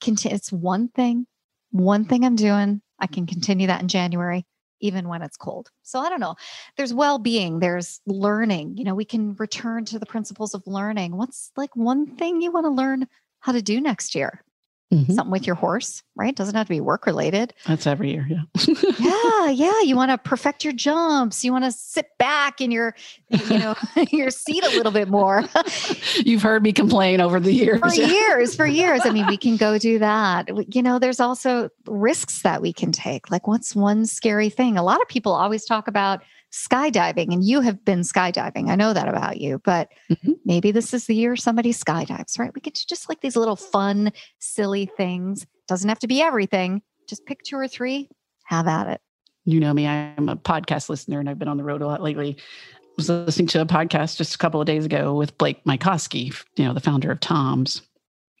continue. It's one thing one thing I'm doing. I can continue that in January, even when it's cold. So I don't know. There's well being, there's learning. You know, we can return to the principles of learning. What's like one thing you want to learn how to do next year? Mm-hmm. Something with your horse, right? Doesn't have to be work related. That's every year, yeah. yeah, yeah. You want to perfect your jumps. You want to sit back in your, you know, your seat a little bit more. You've heard me complain over the years. For years, for years. I mean, we can go do that. You know, there's also risks that we can take. Like, what's one scary thing? A lot of people always talk about skydiving and you have been skydiving. I know that about you, but mm-hmm. maybe this is the year somebody skydives, right? We get to just like these little fun, silly things. Doesn't have to be everything. Just pick two or three, have at it. You know me, I'm a podcast listener and I've been on the road a lot lately. I was listening to a podcast just a couple of days ago with Blake Mycoskie, you know, the founder of Tom's.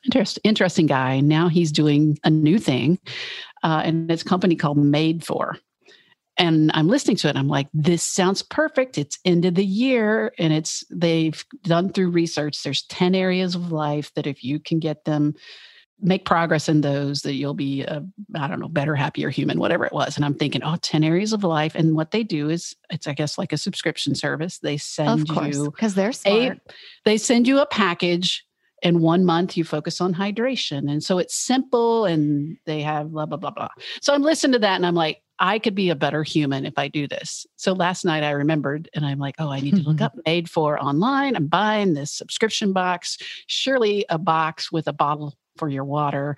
Interest, interesting guy. Now he's doing a new thing, uh, and it's a company called Made For and I'm listening to it. I'm like, this sounds perfect. It's end of the year, and it's they've done through research. There's 10 areas of life that if you can get them, make progress in those, that you'll be a, I don't know, better, happier human, whatever it was. And I'm thinking, oh, 10 areas of life. And what they do is it's, I guess, like a subscription service. They send course, you because they're smart. A, they send you a package and one month you focus on hydration. And so it's simple and they have blah, blah, blah, blah. So I'm listening to that and I'm like, I could be a better human if I do this. So last night I remembered and I'm like, oh, I need to look mm-hmm. up made for online. I'm buying this subscription box. Surely a box with a bottle for your water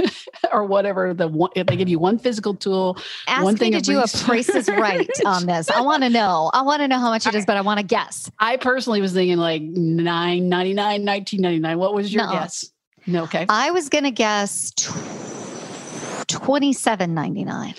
or whatever the one if they give you one physical tool ask one me to do research. a price is right on this i want to know i want to know how much it is but i want to guess i personally was thinking like 999 1999 what was your guess no okay i was gonna guess 2799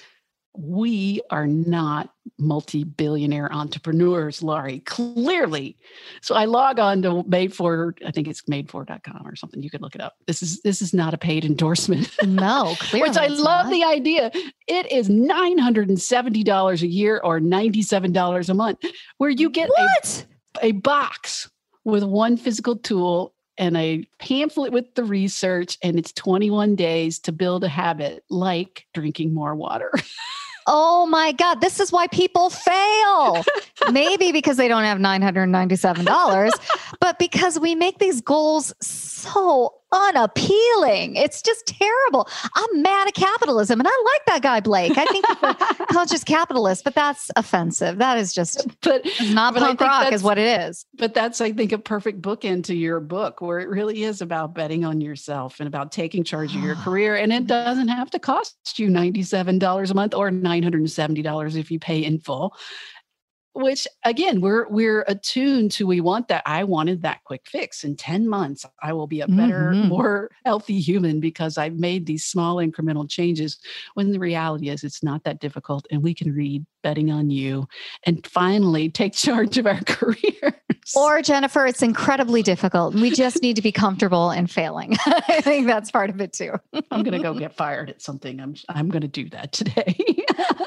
we are not multi-billionaire entrepreneurs, Laurie, clearly. So I log on to made for, I think it's madefor.com or something. You could look it up. This is this is not a paid endorsement. No, clearly. Which I love not. the idea. It is $970 a year or $97 a month, where you get what? A, a box with one physical tool and a pamphlet with the research, and it's 21 days to build a habit like drinking more water. Oh my God, this is why people fail. Maybe because they don't have $997, but because we make these goals so unappealing. It's just terrible. I'm mad at capitalism and I like that guy, Blake. I think he's a conscious capitalist, but that's offensive. That is just but not but punk rock is what it is. But that's, I think, a perfect book into your book where it really is about betting on yourself and about taking charge of your career. And it doesn't have to cost you $97 a month or $970 if you pay in full which again we're we're attuned to we want that i wanted that quick fix in 10 months i will be a better mm-hmm. more healthy human because i've made these small incremental changes when the reality is it's not that difficult and we can read betting on you and finally take charge of our careers or jennifer it's incredibly difficult we just need to be comfortable in failing i think that's part of it too i'm going to go get fired at something i'm i'm going to do that today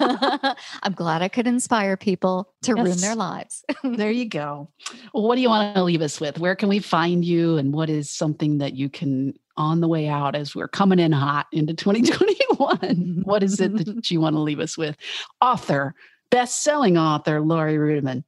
i'm glad i could inspire people to yes. ruin their lives. there you go. Well, what do you want to leave us with? Where can we find you? And what is something that you can, on the way out as we're coming in hot into 2021, what is it that you want to leave us with? Author, best selling author, Laurie Ruettimann.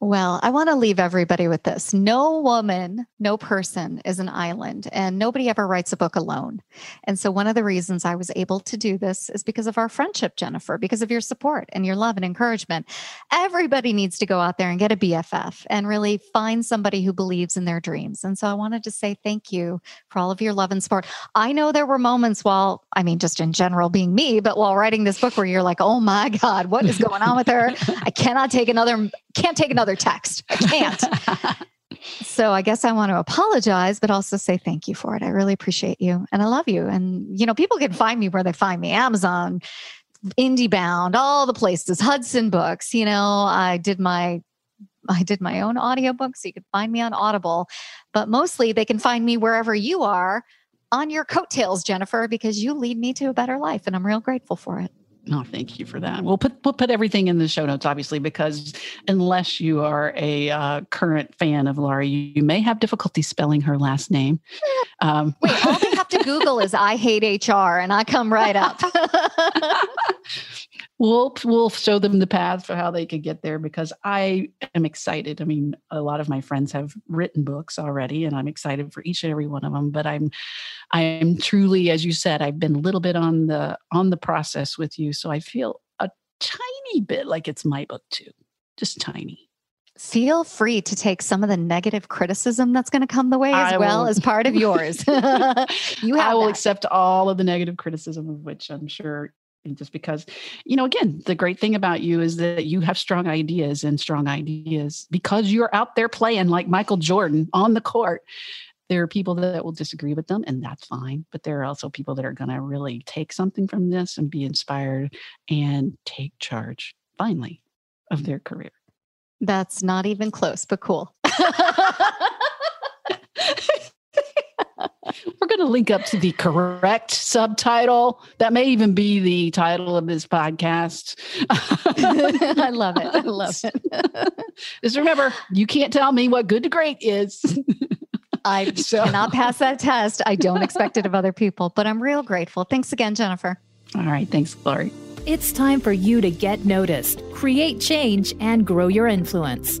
Well, I want to leave everybody with this. No woman, no person is an island, and nobody ever writes a book alone. And so, one of the reasons I was able to do this is because of our friendship, Jennifer, because of your support and your love and encouragement. Everybody needs to go out there and get a BFF and really find somebody who believes in their dreams. And so, I wanted to say thank you for all of your love and support. I know there were moments while, I mean, just in general being me, but while writing this book where you're like, oh my God, what is going on with her? I cannot take another, can't take another text. I can't. so I guess I want to apologize, but also say thank you for it. I really appreciate you and I love you. And, you know, people can find me where they find me Amazon, IndieBound, all the places, Hudson Books. You know, I did my I did my own audiobook, so you can find me on Audible. But mostly they can find me wherever you are on your coattails, Jennifer, because you lead me to a better life. And I'm real grateful for it. Oh, thank you for that. We'll put we'll put everything in the show notes, obviously, because unless you are a uh, current fan of Laurie, you, you, may have difficulty spelling her last name. Um, Wait, all they have to Google is "I hate HR" and I come right up. we'll we'll show them the path for how they could get there because I am excited. I mean, a lot of my friends have written books already, and I'm excited for each and every one of them. But I'm I am truly, as you said, I've been a little bit on the on the process with you, so I feel a tiny bit like it's my book too, just tiny feel free to take some of the negative criticism that's going to come the way as I well will. as part of yours. you have I will that. accept all of the negative criticism of which I'm sure just because you know again the great thing about you is that you have strong ideas and strong ideas. Because you're out there playing like michael jordan on the court there are people that will disagree with them and that's fine. But there are also people that are going to really take something from this and be inspired and take charge finally of their career. That's not even close but cool We're going to link up to the correct subtitle. That may even be the title of this podcast. I love it. I love it. Just remember, you can't tell me what good to great is. I so. cannot pass that test. I don't expect it of other people, but I'm real grateful. Thanks again, Jennifer. All right. Thanks, Laurie. It's time for you to get noticed, create change, and grow your influence.